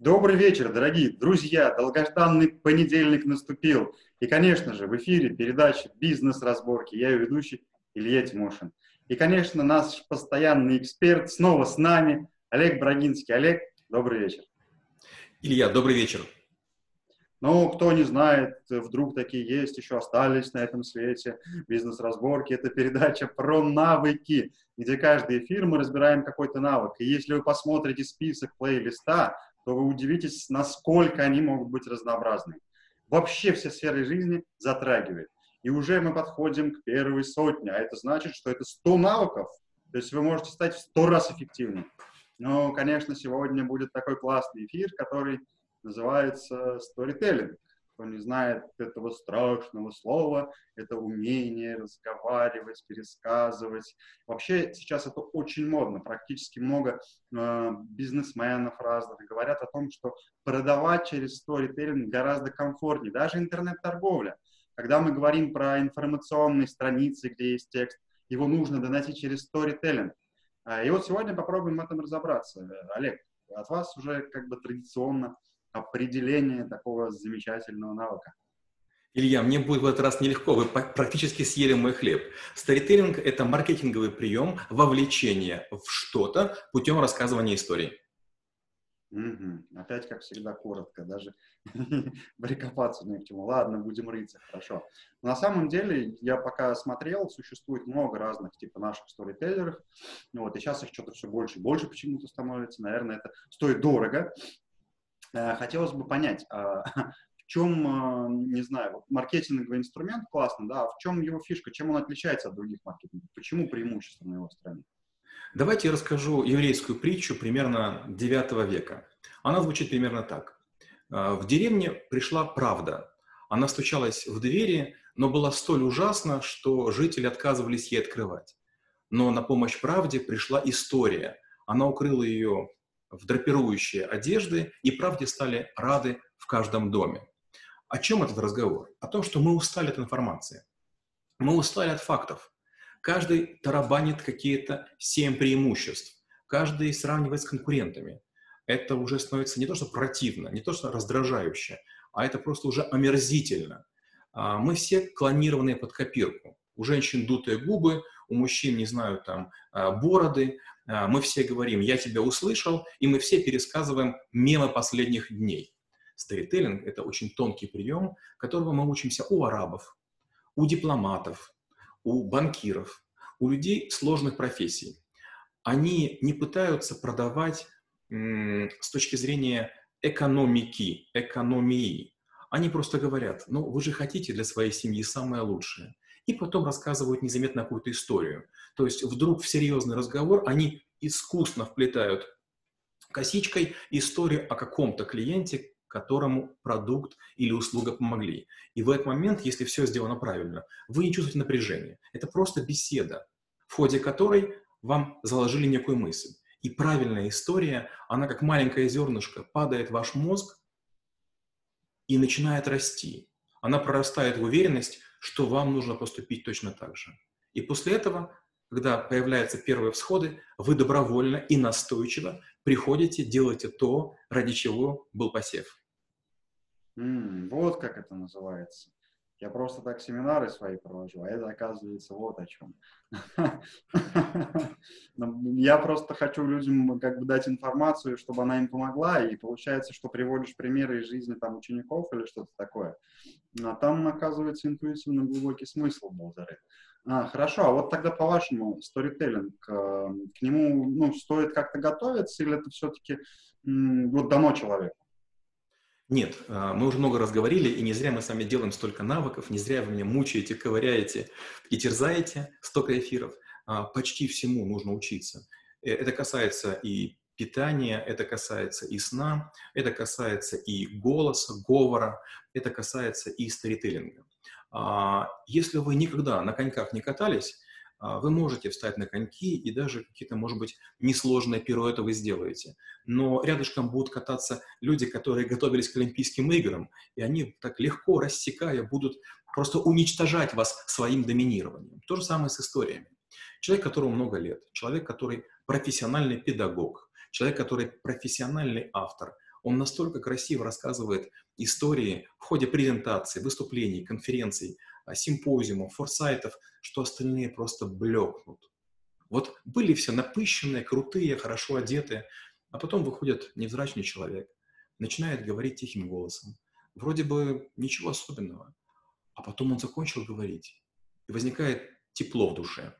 Добрый вечер, дорогие друзья! Долгожданный понедельник наступил. И, конечно же, в эфире передача «Бизнес-разборки». Я ее ведущий Илья Тимошин. И, конечно, наш постоянный эксперт снова с нами, Олег Брагинский. Олег, добрый вечер. Илья, добрый вечер. Ну, кто не знает, вдруг такие есть, еще остались на этом свете. Бизнес-разборки – это передача про навыки, где каждый эфир мы разбираем какой-то навык. И если вы посмотрите список плейлиста, то вы удивитесь, насколько они могут быть разнообразны. Вообще все сферы жизни затрагивает. И уже мы подходим к первой сотне, а это значит, что это 100 навыков. То есть вы можете стать в 100 раз эффективнее. Но, конечно, сегодня будет такой классный эфир, который называется storytelling. Кто не знает этого страшного слова, это умение разговаривать, пересказывать. Вообще сейчас это очень модно. Практически много э, бизнесменов разных говорят о том, что продавать через storytelling гораздо комфортнее. Даже интернет-торговля. Когда мы говорим про информационные страницы, где есть текст, его нужно доносить через storytelling. А, и вот сегодня попробуем в этом разобраться. Олег, от вас уже как бы традиционно определение такого замечательного навыка? Илья, мне будет в этот раз нелегко, вы практически съели мой хлеб. Старителлинг – это маркетинговый прием вовлечения в что-то путем рассказывания истории. Угу. Опять, как всегда, коротко, даже прикопаться не к чему. Ладно, будем рыться, хорошо. на самом деле, я пока смотрел, существует много разных типа наших сторителлеров, вот, и сейчас их что-то все больше и больше почему-то становится. Наверное, это стоит дорого, хотелось бы понять, а, в чем, а, не знаю, маркетинговый инструмент классно, да, а в чем его фишка, чем он отличается от других маркетингов, почему преимущество на его стороне? Давайте я расскажу еврейскую притчу примерно 9 века. Она звучит примерно так. В деревне пришла правда. Она стучалась в двери, но была столь ужасна, что жители отказывались ей открывать. Но на помощь правде пришла история. Она укрыла ее в драпирующие одежды, и правде стали рады в каждом доме. О чем этот разговор? О том, что мы устали от информации. Мы устали от фактов. Каждый тарабанит какие-то семь преимуществ. Каждый сравнивает с конкурентами. Это уже становится не то, что противно, не то, что раздражающе, а это просто уже омерзительно. А, мы все клонированные под копирку. У женщин дутые губы, у мужчин, не знаю, там, а, бороды, мы все говорим «я тебя услышал», и мы все пересказываем мемы последних дней. Сторителлинг – это очень тонкий прием, которого мы учимся у арабов, у дипломатов, у банкиров, у людей сложных профессий. Они не пытаются продавать с точки зрения экономики, экономии. Они просто говорят, ну вы же хотите для своей семьи самое лучшее и потом рассказывают незаметно какую-то историю. То есть вдруг в серьезный разговор они искусно вплетают косичкой историю о каком-то клиенте, которому продукт или услуга помогли. И в этот момент, если все сделано правильно, вы не чувствуете напряжения. Это просто беседа, в ходе которой вам заложили некую мысль. И правильная история, она как маленькое зернышко падает в ваш мозг и начинает расти. Она прорастает в уверенность, что вам нужно поступить точно так же. И после этого, когда появляются первые всходы, вы добровольно и настойчиво приходите, делаете то, ради чего был посев. Mm, вот как это называется. Я просто так семинары свои провожу, а это оказывается вот о чем. Ну, я просто хочу людям как бы дать информацию, чтобы она им помогла, и получается, что приводишь примеры из жизни там учеников или что-то такое. А там, оказывается, интуитивно глубокий смысл был зарыт. А, хорошо, а вот тогда по-вашему сторителлинг, э, к нему ну, стоит как-то готовиться или это все-таки вот дано человеку? Нет, а, мы уже много раз говорили, и не зря мы с вами делаем столько навыков, не зря вы меня мучаете, ковыряете и терзаете столько эфиров. А, почти всему нужно учиться. Э, это касается и питания, это касается и сна, это касается и голоса, говора, это касается и сторителлинга. А, если вы никогда на коньках не катались, вы можете встать на коньки и даже какие-то, может быть, несложные пируэты вы сделаете. Но рядышком будут кататься люди, которые готовились к Олимпийским играм, и они так легко, рассекая, будут просто уничтожать вас своим доминированием. То же самое с историями. Человек, которому много лет, человек, который профессиональный педагог, человек, который профессиональный автор, Он настолько красиво рассказывает истории в ходе презентаций, выступлений, конференций, а, симпозиумов, форсайтов, что остальные просто блекнут. Вот были все напыщенные, крутые, хорошо одетые, а потом выходит невзрачный человек, начинает говорить тихим голосом. Вроде бы ничего особенного. А потом он закончил говорить, и возникает тепло в душе.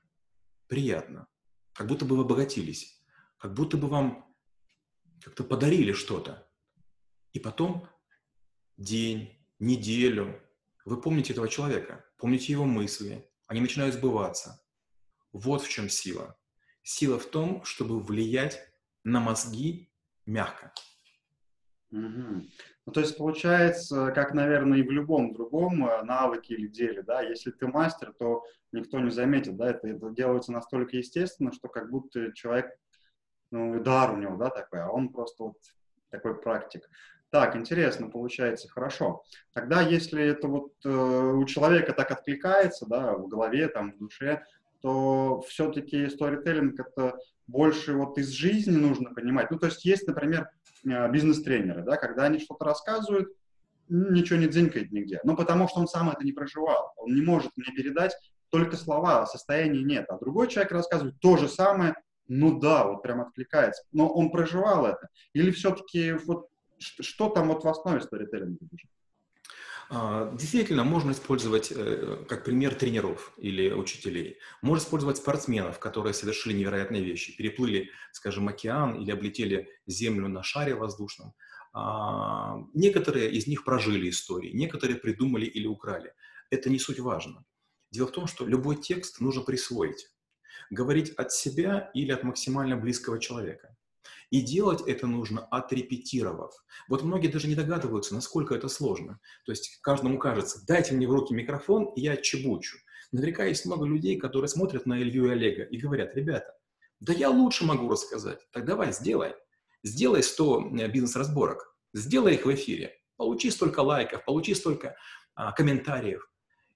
Приятно. Как будто бы вы обогатились. Как будто бы вам как-то подарили что-то. И потом день, неделю вы помните этого человека, помните его мысли, они начинают сбываться. Вот в чем сила. Сила в том, чтобы влиять на мозги мягко. Угу. Ну, то есть получается, как, наверное, и в любом другом э, навыке или деле, да, если ты мастер, то никто не заметит, да, это, это делается настолько естественно, что как будто человек, ну, дар у него, да, такой, а он просто вот такой практик. Так, интересно, получается, хорошо. Тогда, если это вот э, у человека так откликается, да, в голове, там, в душе, то все-таки сторителлинг это больше вот из жизни нужно понимать. Ну, то есть есть, например, э, бизнес-тренеры, да, когда они что-то рассказывают, ничего не дзинкает нигде. Ну, потому что он сам это не проживал. Он не может мне передать только слова, состояния нет. А другой человек рассказывает то же самое, ну да, вот прям откликается. Но он проживал это. Или все-таки вот что, там вот в основе сторителлинга лежит? А, действительно, можно использовать э, как пример тренеров или учителей. Можно использовать спортсменов, которые совершили невероятные вещи, переплыли, скажем, океан или облетели Землю на шаре воздушном. А, некоторые из них прожили истории, некоторые придумали или украли. Это не суть важно. Дело в том, что любой текст нужно присвоить. Говорить от себя или от максимально близкого человека. И делать это нужно отрепетировав. Вот многие даже не догадываются, насколько это сложно. То есть каждому кажется, дайте мне в руки микрофон, и я чебучу. Наверняка есть много людей, которые смотрят на Илью и Олега и говорят, ребята, да я лучше могу рассказать. Так давай, сделай. Сделай 100 э, бизнес-разборок. Сделай их в эфире. Получи столько лайков, получи столько а, комментариев.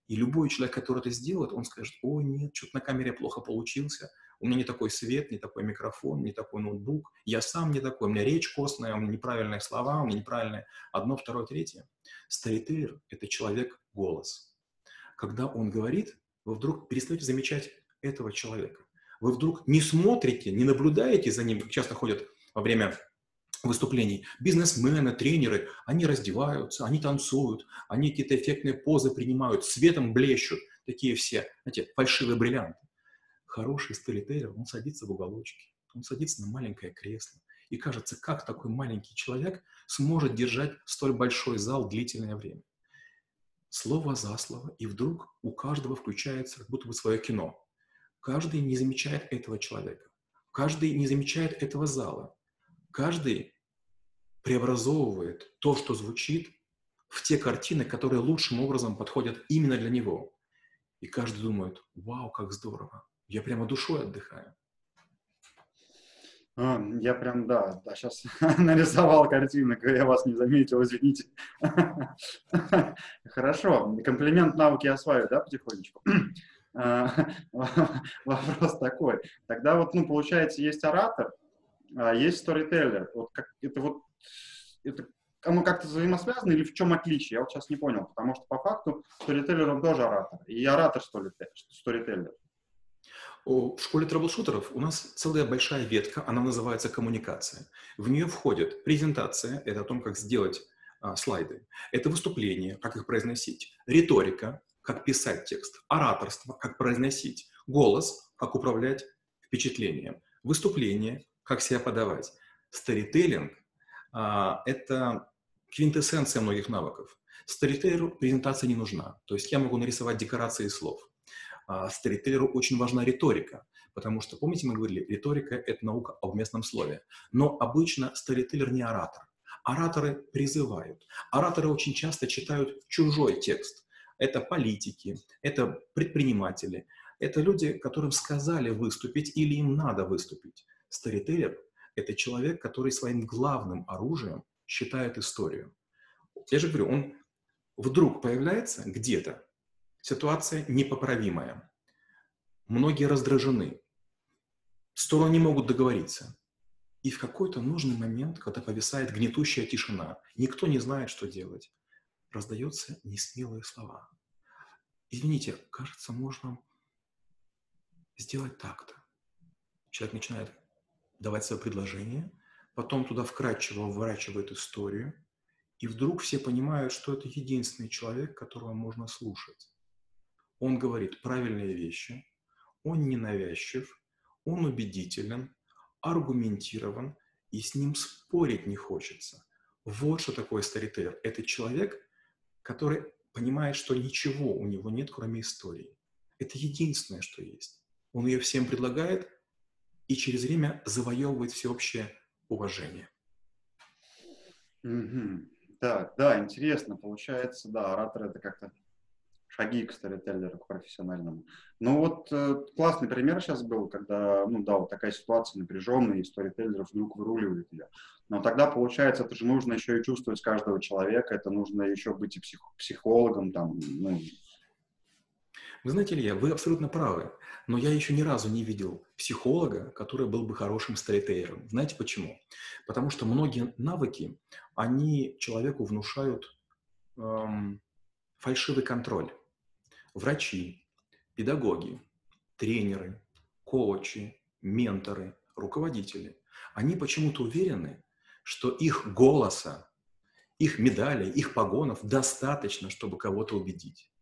И любой человек, который это сделает, он скажет, о, нет, что-то на камере плохо получился, у меня не такой свет, не такой микрофон, не такой ноутбук, я сам не такой, у меня речь костная, у меня неправильные слова, у меня неправильное одно, второе, третье. Сторителлер – это человек-голос. Когда он говорит, вы вдруг перестаете замечать этого человека. Вы вдруг не смотрите, не наблюдаете за ним, как часто ходят во время выступлений. Бизнесмены, тренеры, они раздеваются, они танцуют, они какие-то эффектные позы принимают, светом блещут, такие все, знаете, фальшивые бриллианты. Хороший сторителлер, он садится в уголочке, он садится на маленькое кресло. И кажется, как такой маленький человек сможет держать столь большой зал длительное время. Слово за слово, и вдруг у каждого включается как будто бы свое кино. Каждый не замечает этого человека. Каждый не замечает этого зала. Каждый преобразовывает то, что звучит, в те картины, которые лучшим образом подходят именно для него. И каждый думает, вау, как здорово, я прямо душой отдыхаю. А, я прям, да, да, сейчас нарисовал картину, я вас не заметил, извините. Хорошо, комплимент навыки осваиваю, да, потихонечку? А, вопрос такой. Тогда вот, ну, получается, есть оратор, а есть сторителлер. Вот как, это вот это оно как-то взаимосвязано или в чем отличие? Я вот сейчас не понял, потому что по факту сторителлер он тоже оратор, и оратор сторителлер. В школе трэблшутеров у нас целая большая ветка, она называется коммуникация. В нее входит презентация, это о том, как сделать а, слайды, это выступление, как их произносить, риторика, как писать текст, ораторство, как произносить, голос, как управлять впечатлением, выступление, как себя подавать, сторителлинг, а, это квинтэссенция многих навыков. Сторителлеру презентация не нужна. То есть я могу нарисовать декорации слов. А сторителлеру очень важна риторика, потому что, помните, мы говорили, риторика — это наука о местном слове. Но обычно сторителлер не оратор. Ораторы призывают. Ораторы очень часто читают чужой текст. Это политики, это предприниматели, это люди, которым сказали выступить или им надо выступить. Сторителлер это человек, который своим главным оружием считает историю. Я же говорю, он вдруг появляется где-то, ситуация непоправимая. Многие раздражены. Стороны не могут договориться. И в какой-то нужный момент, когда повисает гнетущая тишина, никто не знает, что делать, раздаются несмелые слова. Извините, кажется, можно сделать так-то. Человек начинает давать свое предложение, потом туда вкрадчиво вворачивает историю, и вдруг все понимают, что это единственный человек, которого можно слушать. Он говорит правильные вещи, он ненавязчив, он убедителен, аргументирован, и с ним спорить не хочется. Вот что такое старитейр. Это человек, который понимает, что ничего у него нет, кроме истории. Это единственное, что есть. Он ее всем предлагает и через время завоевывает всеобщее уважение. Mm-hmm. Да, да, интересно. Получается, да, оратор это как-то шаги к сторителлеру, к профессиональному. Ну вот э, классный пример сейчас был, когда, ну да, вот такая ситуация напряженная, и сторителлер вдруг выруливает ее. Но тогда, получается, это же нужно еще и чувствовать каждого человека, это нужно еще быть и псих, психологом, там, ну, вы знаете, Илья, вы абсолютно правы, но я еще ни разу не видел психолога, который был бы хорошим сторитейером. Знаете почему? Потому что многие навыки, они человеку внушают эм, фальшивый контроль. Врачи, педагоги, тренеры, коучи, менторы, руководители, они почему-то уверены, что их голоса, их медалей, их погонов достаточно, чтобы кого-то убедить.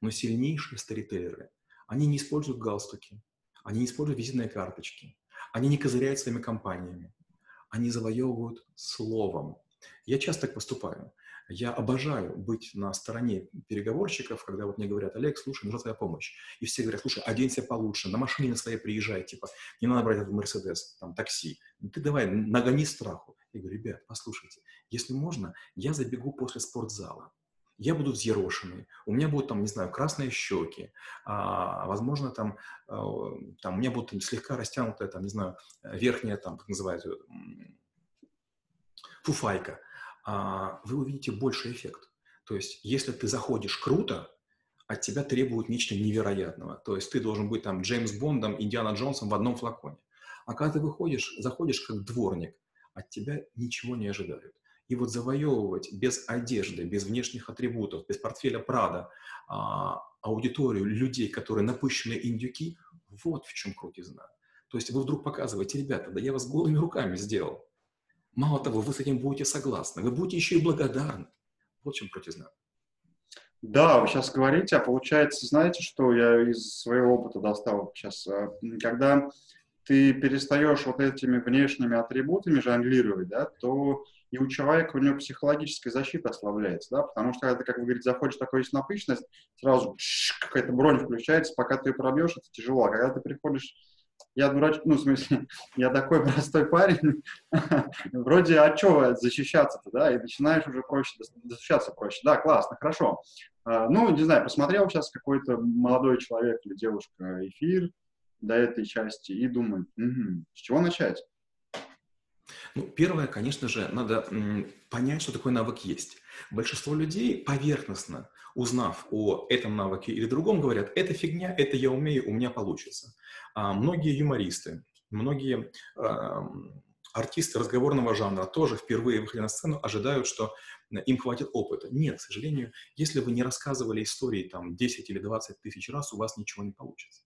Но сильнейшие сторителлеры, они не используют галстуки, они не используют визитные карточки, они не козыряют своими компаниями, они завоевывают словом. Я часто так поступаю. Я обожаю быть на стороне переговорщиков, когда вот мне говорят, Олег, слушай, нужна твоя помощь. И все говорят, слушай, оденься получше, на машине на своей приезжай, типа, не надо брать этот Мерседес, там, такси. Ты давай, нагони страху. Я говорю, ребят, послушайте, если можно, я забегу после спортзала я буду взъерошенный, у меня будут там, не знаю, красные щеки, а, возможно, там, а, там у меня будет там, слегка растянутая, там, не знаю, верхняя, там, как называется, фуфайка. А, вы увидите больший эффект. То есть, если ты заходишь круто, от тебя требуют нечто невероятного. То есть, ты должен быть там Джеймс Бондом, Индиана Джонсом в одном флаконе. А когда ты выходишь, заходишь как дворник, от тебя ничего не ожидают. И вот завоевывать без одежды, без внешних атрибутов, без портфеля Прада а, аудиторию людей, которые напыщенные индюки, вот в чем крутизна. То есть вы вдруг показываете, ребята, да я вас голыми руками сделал. Мало того, вы с этим будете согласны, вы будете еще и благодарны. Вот в чем крутизна. Да, вы сейчас говорите, а получается, знаете, что я из своего опыта достал сейчас? А, когда ты перестаешь вот этими внешними атрибутами жонглировать, да, то и у человека, у него психологическая защита ослабляется, да, потому что ты, как вы говорите, заходишь в такую напыщенность, сразу какая-то бронь включается, пока ты ее пробьешь, это тяжело, а когда ты приходишь я дурач, ну, в смысле, я такой простой парень, вроде, а что защищаться-то, да, и начинаешь уже проще, защищаться проще. Да, классно, хорошо. А, ну, не знаю, посмотрел сейчас какой-то молодой человек или девушка эфир до этой части и думает, угу, с чего начать? Ну, первое, конечно же, надо понять, что такой навык есть. Большинство людей поверхностно, узнав о этом навыке или другом, говорят, это фигня, это я умею, у меня получится. А многие юмористы, многие э, артисты разговорного жанра тоже впервые выходя на сцену ожидают, что им хватит опыта. Нет, к сожалению, если вы не рассказывали истории там 10 или 20 тысяч раз, у вас ничего не получится.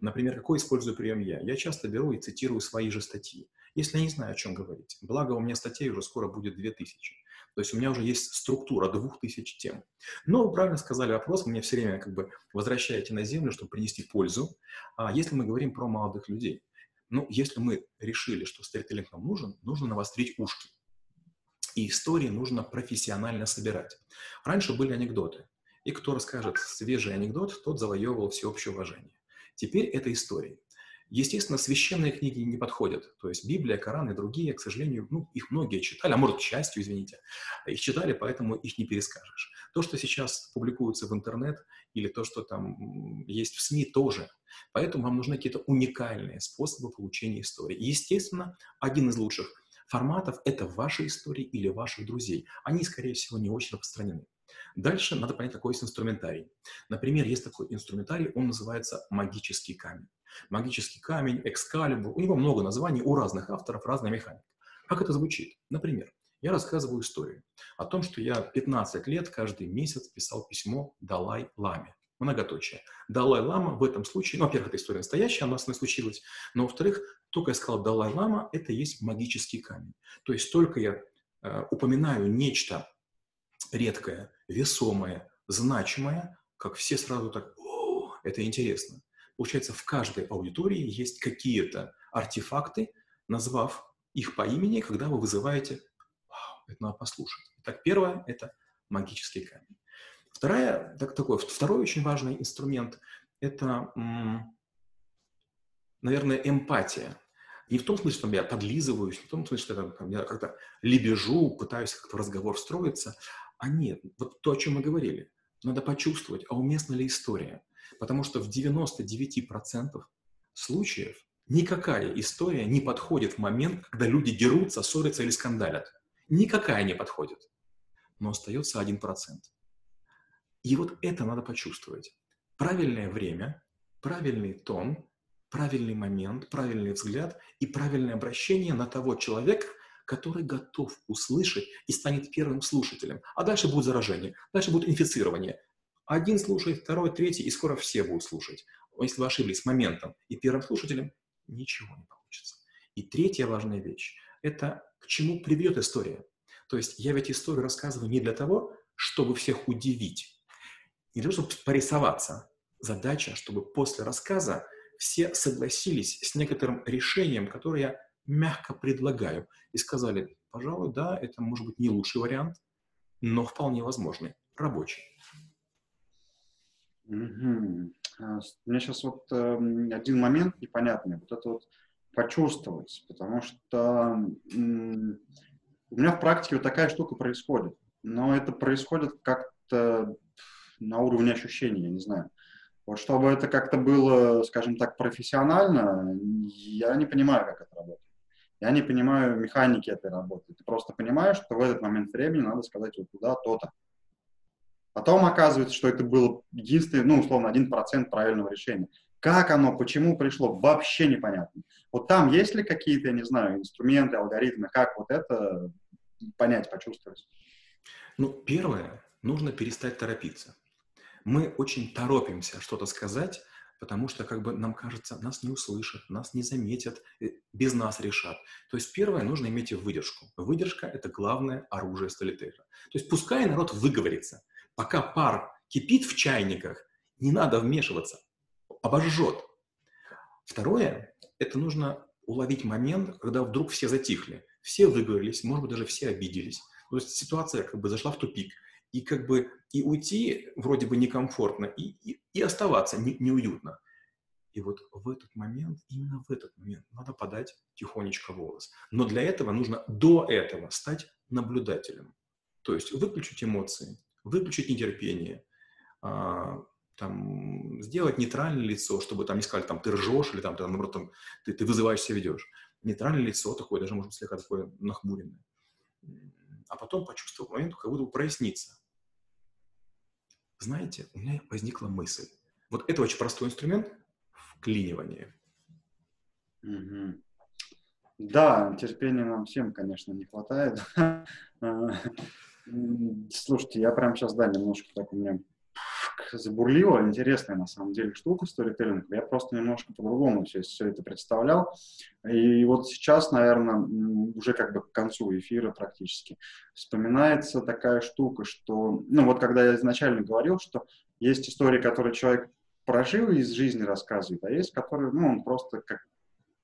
Например, какой использую прием я? Я часто беру и цитирую свои же статьи если я не знаю, о чем говорить. Благо, у меня статей уже скоро будет 2000. То есть у меня уже есть структура 2000 тем. Но вы правильно сказали вопрос, меня все время как бы возвращаете на землю, чтобы принести пользу. А если мы говорим про молодых людей, ну, если мы решили, что сторителлинг нам нужен, нужно навострить ушки. И истории нужно профессионально собирать. Раньше были анекдоты. И кто расскажет свежий анекдот, тот завоевывал всеобщее уважение. Теперь это истории. Естественно, священные книги не подходят. То есть Библия, Коран и другие, к сожалению, ну, их многие читали, а может, к счастью, извините, их читали, поэтому их не перескажешь. То, что сейчас публикуется в интернет или то, что там есть в СМИ, тоже. Поэтому вам нужны какие-то уникальные способы получения истории. естественно, один из лучших форматов – это ваши истории или ваших друзей. Они, скорее всего, не очень распространены. Дальше надо понять, какой есть инструментарий. Например, есть такой инструментарий, он называется «магический камень». Магический камень, экскалибур, у него много названий, у разных авторов разная механика. Как это звучит? Например, я рассказываю историю о том, что я 15 лет каждый месяц писал письмо Далай-Ламе. Многоточие. Далай-Лама в этом случае, ну, во-первых, эта история настоящая, она с ней случилась, но, во-вторых, только я сказал Далай-Лама, это есть магический камень. То есть только я э, упоминаю нечто редкое, весомое, значимое, как все сразу так, о, это интересно. Получается, в каждой аудитории есть какие-то артефакты, назвав их по имени, когда вы вызываете «Вау, это надо послушать». Так, первое – это магический камень. Вторая, так, такой, второй очень важный инструмент – это, наверное, эмпатия. Не в том смысле, что я подлизываюсь, не в том смысле, что я как-то лебежу, пытаюсь как-то в разговор встроиться, а нет, вот то, о чем мы говорили. Надо почувствовать, а уместна ли история. Потому что в 99% случаев никакая история не подходит в момент, когда люди дерутся, ссорятся или скандалят. Никакая не подходит. Но остается 1%. И вот это надо почувствовать. Правильное время, правильный тон, правильный момент, правильный взгляд и правильное обращение на того человека, который готов услышать и станет первым слушателем. А дальше будет заражение, дальше будет инфицирование. Один слушает, второй, третий, и скоро все будут слушать. Если вы ошиблись моментом и первым слушателем, ничего не получится. И третья важная вещь – это к чему приведет история. То есть я ведь историю рассказываю не для того, чтобы всех удивить, не для того, чтобы порисоваться. Задача, чтобы после рассказа все согласились с некоторым решением, которое я мягко предлагаю, и сказали, пожалуй, да, это может быть не лучший вариант, но вполне возможный, рабочий. Угу. У меня сейчас вот э, один момент непонятный, вот это вот почувствовать, потому что э, у меня в практике вот такая штука происходит, но это происходит как-то на уровне ощущений, я не знаю. Вот чтобы это как-то было, скажем так, профессионально, я не понимаю, как это работает. Я не понимаю механики этой работы. Ты просто понимаешь, что в этот момент времени надо сказать вот туда, то-то. Потом оказывается, что это было единственное, ну, условно, один процент правильного решения. Как оно, почему пришло, вообще непонятно. Вот там есть ли какие-то, я не знаю, инструменты, алгоритмы, как вот это понять, почувствовать? Ну, первое, нужно перестать торопиться. Мы очень торопимся что-то сказать, потому что как бы нам кажется, нас не услышат, нас не заметят, э, без нас решат. То есть первое, нужно иметь выдержку. Выдержка – это главное оружие столитейра. То есть пускай народ выговорится. Пока пар кипит в чайниках, не надо вмешиваться, обожжет. Второе – это нужно уловить момент, когда вдруг все затихли. Все выговорились, может быть, даже все обиделись. То есть ситуация как бы зашла в тупик и как бы и уйти вроде бы некомфортно, и, и, и оставаться не, неуютно. И вот в этот момент, именно в этот момент, надо подать тихонечко голос. Но для этого нужно до этого стать наблюдателем. То есть выключить эмоции, выключить нетерпение, а, там, сделать нейтральное лицо, чтобы там не сказали, там, ты ржешь, или там, ты, наоборот, там, ты, ты вызываешься, ведешь. Нейтральное лицо такое, даже, может быть, слегка такое нахмуренное. А потом почувствовал момент, как будто прояснится знаете, у меня возникла мысль. Вот это очень простой инструмент вклинивания. Угу. Да, терпения нам всем, конечно, не хватает. Слушайте, я прям сейчас, да, немножко так у меня забурлила. Интересная, на самом деле, штука сторителлинг. Я просто немножко по-другому все, все это представлял. И вот сейчас, наверное, уже как бы к концу эфира практически вспоминается такая штука, что, ну вот когда я изначально говорил, что есть истории, которые человек прожил и из жизни рассказывает, а есть, которые, ну, он просто как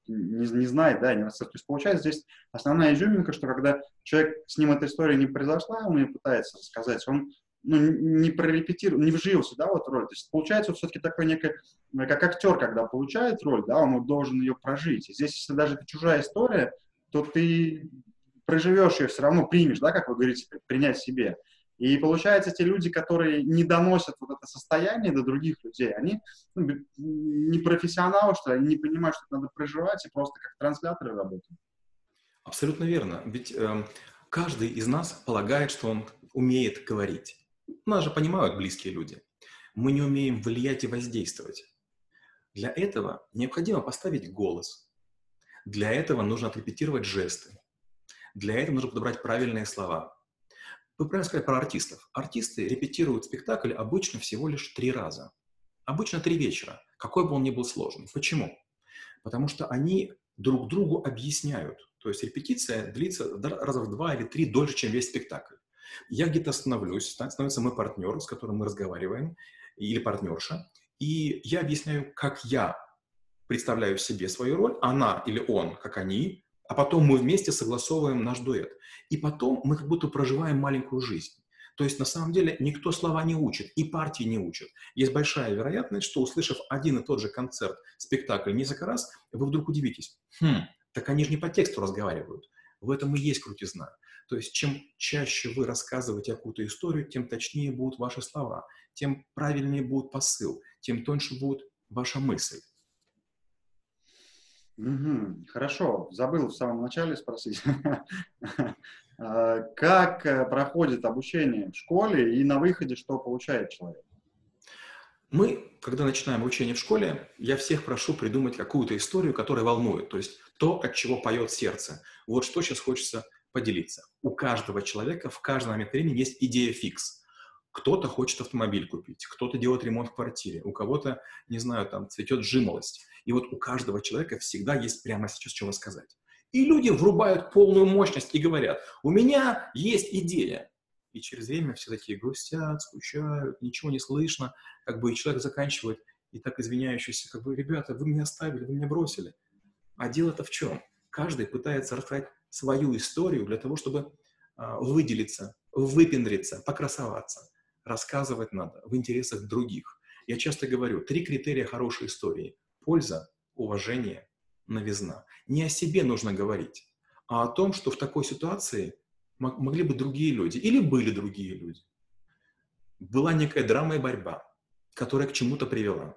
не, не знает, да, не То есть получается здесь основная изюминка, что когда человек, с ним эта история не произошла, он ее пытается рассказать, он ну, не прорепетировал, не вжился, да, вот роль. То есть получается все-таки такой некий, как актер, когда получает роль, да, он должен ее прожить. И здесь, если даже это чужая история, то ты проживешь ее все равно, примешь, да, как вы говорите, принять себе. И получается, те люди, которые не доносят вот это состояние до других людей, они ну, не профессионалы, что они не понимают, что это надо проживать, и просто как трансляторы работают. Абсолютно верно. Ведь э, каждый из нас полагает, что он умеет говорить. Нас же понимают близкие люди. Мы не умеем влиять и воздействовать. Для этого необходимо поставить голос. Для этого нужно отрепетировать жесты. Для этого нужно подобрать правильные слова. Вы правильно сказали про артистов. Артисты репетируют спектакль обычно всего лишь три раза. Обычно три вечера, какой бы он ни был сложный. Почему? Потому что они друг другу объясняют. То есть репетиция длится раза в два или три дольше, чем весь спектакль. Я где-то остановлюсь, становится мой партнер, с которым мы разговариваем, или партнерша, и я объясняю, как я представляю себе свою роль, она или он, как они, а потом мы вместе согласовываем наш дуэт. И потом мы как будто проживаем маленькую жизнь. То есть на самом деле никто слова не учит, и партии не учат. Есть большая вероятность, что услышав один и тот же концерт, спектакль несколько раз, вы вдруг удивитесь. Хм, так они же не по тексту разговаривают. В этом и есть крутизна. То есть чем чаще вы рассказываете какую-то историю, тем точнее будут ваши слова, тем правильнее будет посыл, тем тоньше будет ваша мысль. Угу, хорошо, забыл в самом начале спросить. А, как э, проходит обучение в школе и на выходе что получает человек? Мы, когда начинаем обучение в школе, я всех прошу придумать какую-то историю, которая волнует, то есть то, от чего поет сердце. Вот что сейчас хочется поделиться. У каждого человека в каждый момент времени есть идея фикс. Кто-то хочет автомобиль купить, кто-то делает ремонт в квартире, у кого-то, не знаю, там цветет жимолость. И вот у каждого человека всегда есть прямо сейчас чего сказать. И люди врубают полную мощность и говорят, у меня есть идея. И через время все такие грустят, скучают, ничего не слышно. Как бы и человек заканчивает, и так извиняющийся, как бы, ребята, вы меня оставили, вы меня бросили. А дело-то в чем? Каждый пытается рассказать свою историю для того, чтобы а, выделиться, выпендриться, покрасоваться. Рассказывать надо в интересах других. Я часто говорю, три критерия хорошей истории. Польза, уважение, новизна. Не о себе нужно говорить, а о том, что в такой ситуации могли бы другие люди или были другие люди. Была некая драма и борьба, которая к чему-то привела.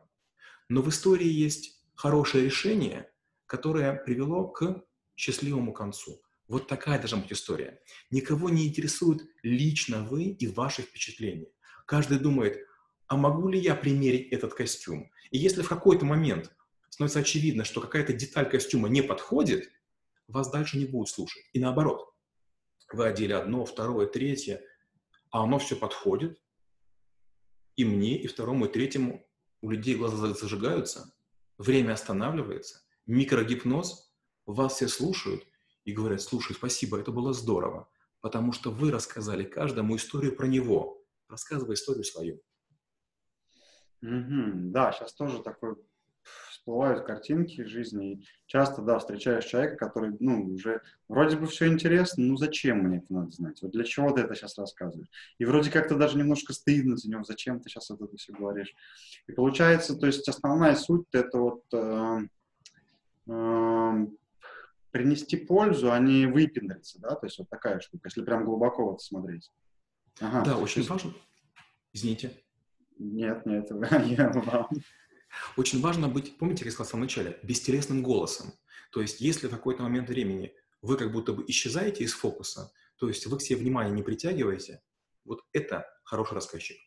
Но в истории есть хорошее решение, которое привело к счастливому концу. Вот такая должна быть история. Никого не интересует лично вы и ваши впечатления. Каждый думает, а могу ли я примерить этот костюм? И если в какой-то момент становится очевидно, что какая-то деталь костюма не подходит, вас дальше не будут слушать. И наоборот, вы одели одно, второе, третье, а оно все подходит, и мне, и второму, и третьему у людей глаза зажигаются, время останавливается, микрогипноз, вас все слушают и говорят, слушай, спасибо, это было здорово, потому что вы рассказали каждому историю про него. Рассказывай историю свою. Mm-hmm. Да, сейчас тоже такой всплывают картинки жизни. И часто, да, встречаешь человека, который, ну, уже вроде бы все интересно, ну зачем мне это надо знать? Вот для чего ты это сейчас рассказываешь? И вроде как-то даже немножко стыдно за него, зачем ты сейчас это все говоришь? И получается, то есть основная суть это вот э, э, принести пользу, а не выпендриться, да, то есть вот такая штука, если прям глубоко вот смотреть. Ага, да, очень есть... важно. Извините. Нет, нет, я вам. Очень важно быть, помните, я сказал в самом начале, бестелесным голосом. То есть, если в какой-то момент времени вы как будто бы исчезаете из фокуса, то есть вы к себе внимание не притягиваете, вот это хороший рассказчик.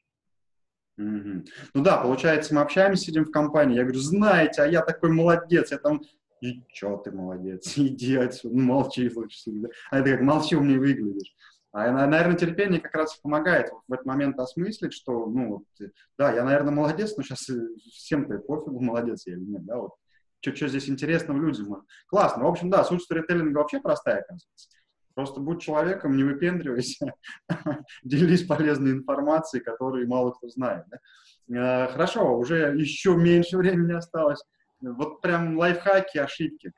Mm-hmm. Ну да, получается, мы общаемся, сидим в компании, я говорю, знаете, а я такой молодец, я там, и чё ты молодец, иди отсюда, молчи лучше всегда. А это как, молчи, умнее выглядишь. А, наверное, терпение как раз помогает в этот момент осмыслить, что, ну, вот, да, я, наверное, молодец, но сейчас всем-то пофигу, молодец я или нет, да, вот. Что здесь интересного людям? Классно. В общем, да, суть сторителлинга вообще простая, оказывается. Просто будь человеком, не выпендривайся, делись полезной информацией, которую мало кто знает. Да? Э, хорошо, уже еще меньше времени осталось. Вот прям лайфхаки, ошибки.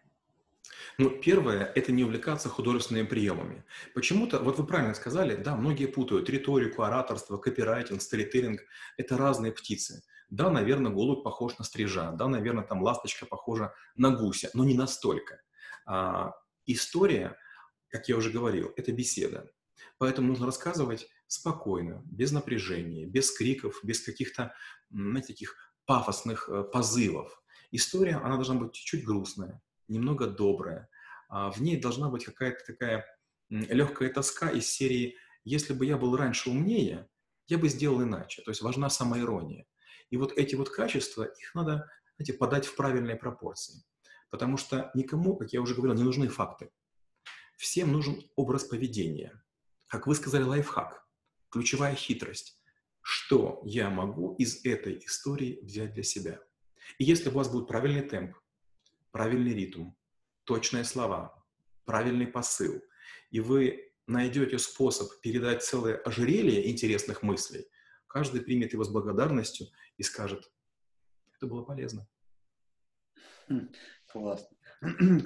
Ну, первое – это не увлекаться художественными приемами. Почему-то, вот вы правильно сказали, да, многие путают риторику, ораторство, копирайтинг, сторителлинг – это разные птицы. Да, наверное, голубь похож на стрижа, да, наверное, там ласточка похожа на гуся, но не настолько. А, история, как я уже говорил, это беседа. Поэтому нужно рассказывать спокойно, без напряжения, без криков, без каких-то, знаете, таких пафосных э, позывов. История, она должна быть чуть-чуть грустная, немного добрая. А в ней должна быть какая-то такая легкая тоска из серии «Если бы я был раньше умнее, я бы сделал иначе». То есть важна самоирония. И вот эти вот качества, их надо знаете, подать в правильные пропорции. Потому что никому, как я уже говорил, не нужны факты. Всем нужен образ поведения. Как вы сказали, лайфхак, ключевая хитрость. Что я могу из этой истории взять для себя? И если у вас будет правильный темп, правильный ритм, точные слова, правильный посыл, и вы найдете способ передать целое ожерелье интересных мыслей, каждый примет его с благодарностью и скажет, это было полезно. Хм, классно.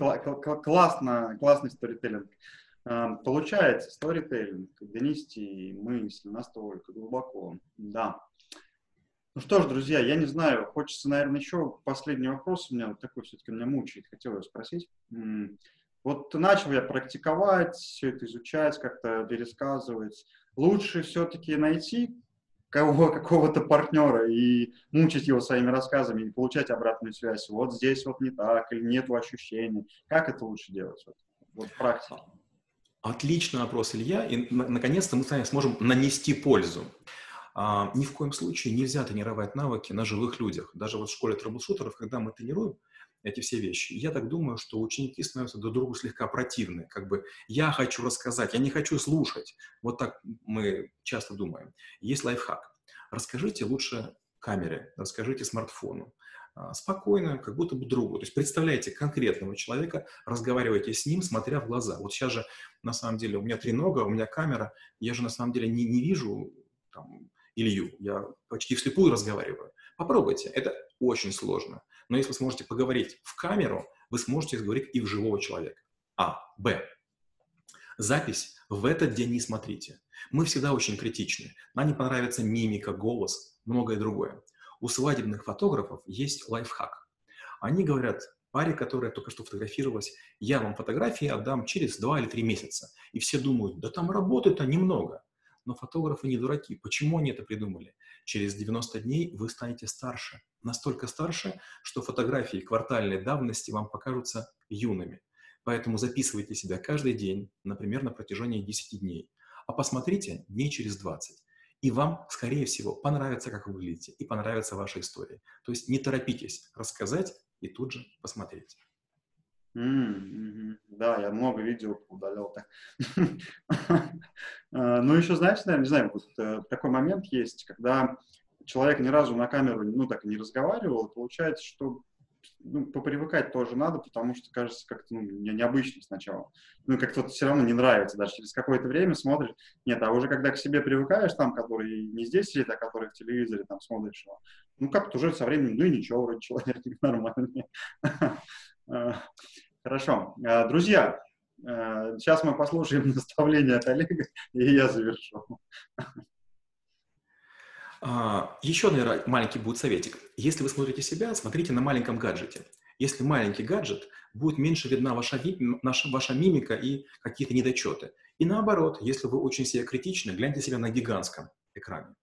Классно, классный сторителлинг. А, получается, сторителлинг, донести мысль настолько глубоко. Да. Ну что ж, друзья, я не знаю, хочется, наверное, еще последний вопрос у меня вот такой все-таки меня мучает, хотел я спросить. Вот начал я практиковать, все это изучать, как-то пересказывать. Лучше все-таки найти кого, какого-то партнера и мучить его своими рассказами и получать обратную связь. Вот здесь вот не так, или нету ощущений. Как это лучше делать? Вот, вот в. Отличный вопрос, Илья. И наконец-то мы с вами сможем нанести пользу. А, ни в коем случае нельзя тренировать навыки на живых людях. Даже вот в школе трэблшутеров, когда мы тренируем, эти все вещи. Я так думаю, что ученики становятся друг другу слегка противны. Как бы я хочу рассказать, я не хочу слушать. Вот так мы часто думаем. Есть лайфхак. Расскажите лучше камере, расскажите смартфону. А, спокойно, как будто бы другу. То есть представляете конкретного человека, разговаривайте с ним, смотря в глаза. Вот сейчас же, на самом деле, у меня три нога, у меня камера, я же на самом деле не, не вижу там, Илью, я почти вслепую разговариваю. Попробуйте, это очень сложно. Но если вы сможете поговорить в камеру, вы сможете говорить и в живого человека. А. Б. Запись в этот день не смотрите. Мы всегда очень критичны. Нам не понравится мимика, голос, многое другое. У свадебных фотографов есть лайфхак. Они говорят, паре, которая только что фотографировалась, я вам фотографии отдам через два или три месяца. И все думают, да там работы-то немного. Но фотографы не дураки. Почему они это придумали? Через 90 дней вы станете старше. Настолько старше, что фотографии квартальной давности вам покажутся юными. Поэтому записывайте себя каждый день, например, на протяжении 10 дней. А посмотрите дней через 20. И вам, скорее всего, понравится, как вы выглядите, и понравится ваша история. То есть не торопитесь рассказать и тут же посмотреть. Mm-hmm. Да, я много видео удалял так. А, ну, еще, знаете, наверное, не знаю, вот э, такой момент есть, когда человек ни разу на камеру, ну, так не разговаривал, получается, что ну, попривыкать тоже надо, потому что кажется как-то ну, необычно сначала. Ну, как-то все равно не нравится, даже через какое-то время смотришь. Нет, а уже когда к себе привыкаешь, там, который не здесь сидит, а который в телевизоре там смотришь ну, как-то уже со временем, ну и ничего, вроде человек нормальный. А, хорошо. А, друзья, а, сейчас мы послушаем наставление от Олега, и я завершу. Еще, наверное, маленький будет советик. Если вы смотрите себя, смотрите на маленьком гаджете. Если маленький гаджет, будет меньше видна ваша, наша, ваша мимика и какие-то недочеты. И наоборот, если вы очень себя критичны, гляньте себя на гигантском экране.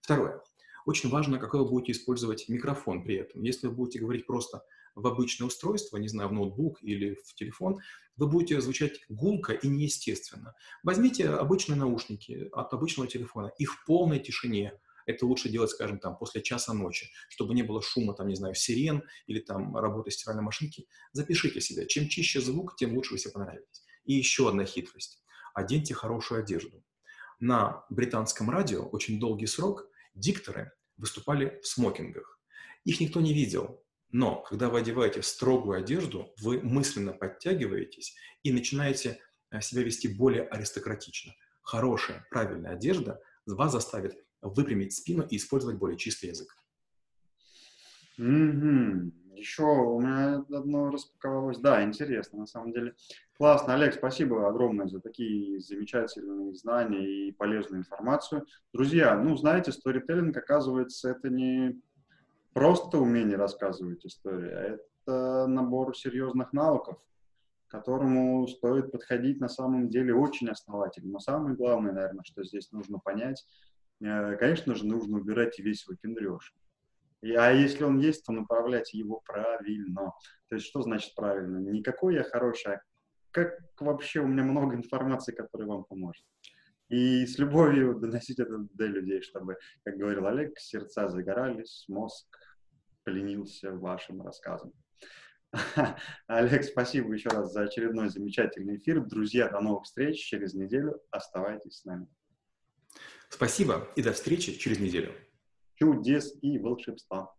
Второе. Очень важно, какой вы будете использовать микрофон при этом. Если вы будете говорить просто в обычное устройство, не знаю, в ноутбук или в телефон, вы будете звучать гулко и неестественно. Возьмите обычные наушники от обычного телефона и в полной тишине это лучше делать, скажем, там, после часа ночи, чтобы не было шума, там, не знаю, сирен или там работы стиральной машинки. Запишите себя. Чем чище звук, тем лучше вы себе понравитесь. И еще одна хитрость. Оденьте хорошую одежду. На британском радио очень долгий срок дикторы выступали в смокингах. Их никто не видел, но когда вы одеваете строгую одежду, вы мысленно подтягиваетесь и начинаете э, себя вести более аристократично. Хорошая, правильная одежда вас заставит выпрямить спину и использовать более чистый язык. Mm-hmm. Еще у меня одно распаковалось. Да, интересно, на самом деле. Классно. Олег, спасибо огромное за такие замечательные знания и полезную информацию. Друзья, ну, знаете, сторителлинг, оказывается, это не просто умение рассказывать истории, а это набор серьезных навыков, к которому стоит подходить на самом деле очень основательно. Но самое главное, наверное, что здесь нужно понять, э, конечно же, нужно убирать весь выпендреж. А если он есть, то направлять его правильно. То есть что значит правильно? Никакой я хороший, а как вообще у меня много информации, которая вам поможет. И с любовью доносить это до людей, чтобы, как говорил Олег, сердца загорались, мозг поленился вашим рассказом. Олег, спасибо еще раз за очередной замечательный эфир. Друзья, до новых встреч через неделю. Оставайтесь с нами. Спасибо и до встречи через неделю. Чудес и волшебства.